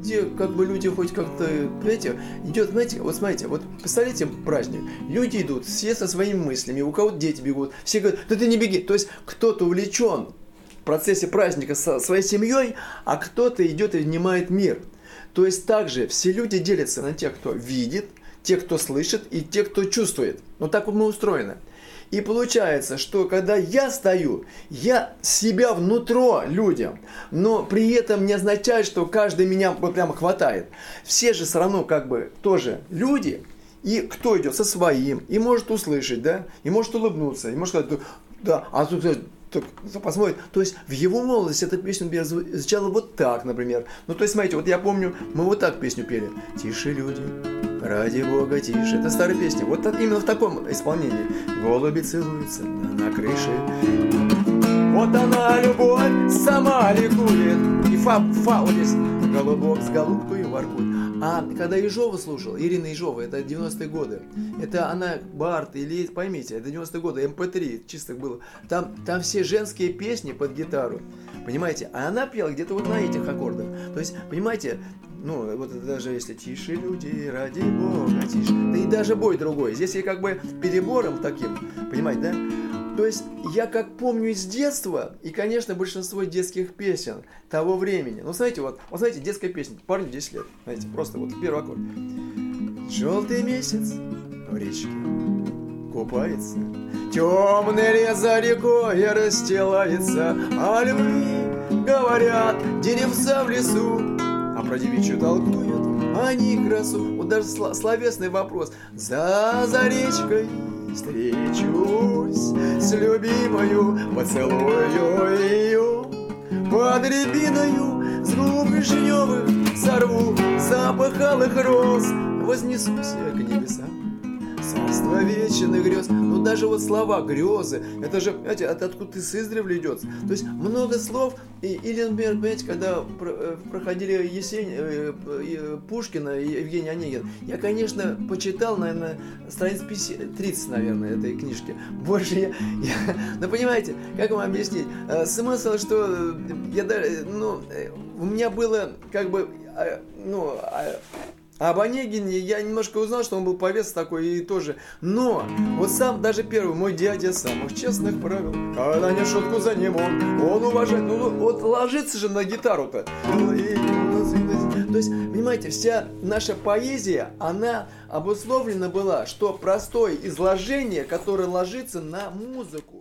где как бы люди хоть как-то, понимаете, идет, знаете, вот смотрите, вот представляете праздник, люди идут все со своими мыслями, у кого дети бегут, все говорят, да ты не беги, то есть кто-то увлечен в процессе праздника со своей семьей, а кто-то идет и внимает мир. То есть также все люди делятся на тех, кто видит, те, кто слышит и те, кто чувствует. Вот так вот мы устроены. И получается, что когда я стою, я себя внутро людям, но при этом не означает, что каждый меня вот прямо хватает. Все же все равно как бы тоже люди, и кто идет со своим, и может услышать, да, и может улыбнуться, и может сказать, да, а тут так, посмотрит. То есть в его молодости эта песня например, звучала вот так, например. Ну, то есть, смотрите, вот я помню, мы вот так песню пели. «Тише, люди, ради бога, тише». Это старая песня. Вот именно в таком исполнении. Голуби целуются на крыше. Вот она, любовь, сама ликует. И фа, фа вот здесь. Голубок с голубкой воркует. А когда Ежова слушал, Ирина Ежова, это 90-е годы, это она Барт или, поймите, это 90-е годы, МП3 эм чисто было. Там, там все женские песни под гитару, понимаете? А она пела где-то вот на этих аккордах. То есть, понимаете, ну, вот даже если тише люди, ради бога, тише. Да и даже бой другой. Здесь я как бы перебором таким, понимаете, да? То есть я как помню из детства, и, конечно, большинство детских песен того времени. Ну, знаете, вот, вот знаете, детская песня, парню 10 лет, знаете, просто вот первый аккорд. Желтый месяц в речке купается, Темный лес за рекой расстилается, А любви говорят деревца в лесу, А про девичью толкуют они красу. Вот даже словесный вопрос. За, за речкой встречусь с любимою, поцелую ее под рябиною, с губ вишневых сорву запах алых роз, вознесусь к небесам царство вечных грез. Ну даже вот слова грезы, это же, понимаете, от откуда ты с издревле идет. То есть много слов, и, или, например, понимаете, когда э, проходили Есень, э, э, Пушкина и Евгений Онегин, я, конечно, почитал, наверное, страниц 50, 30, наверное, этой книжки. Больше я, я... Ну, понимаете, как вам объяснить? Смысл, что я, ну, у меня было, как бы, ну, а об Онегине я немножко узнал, что он был повес такой и тоже. Но вот сам даже первый, мой дядя самых честных правил, когда не шутку за ним он, он уважает, ну вот ложится же на гитару-то. То есть, понимаете, вся наша поэзия, она обусловлена была, что простое изложение, которое ложится на музыку.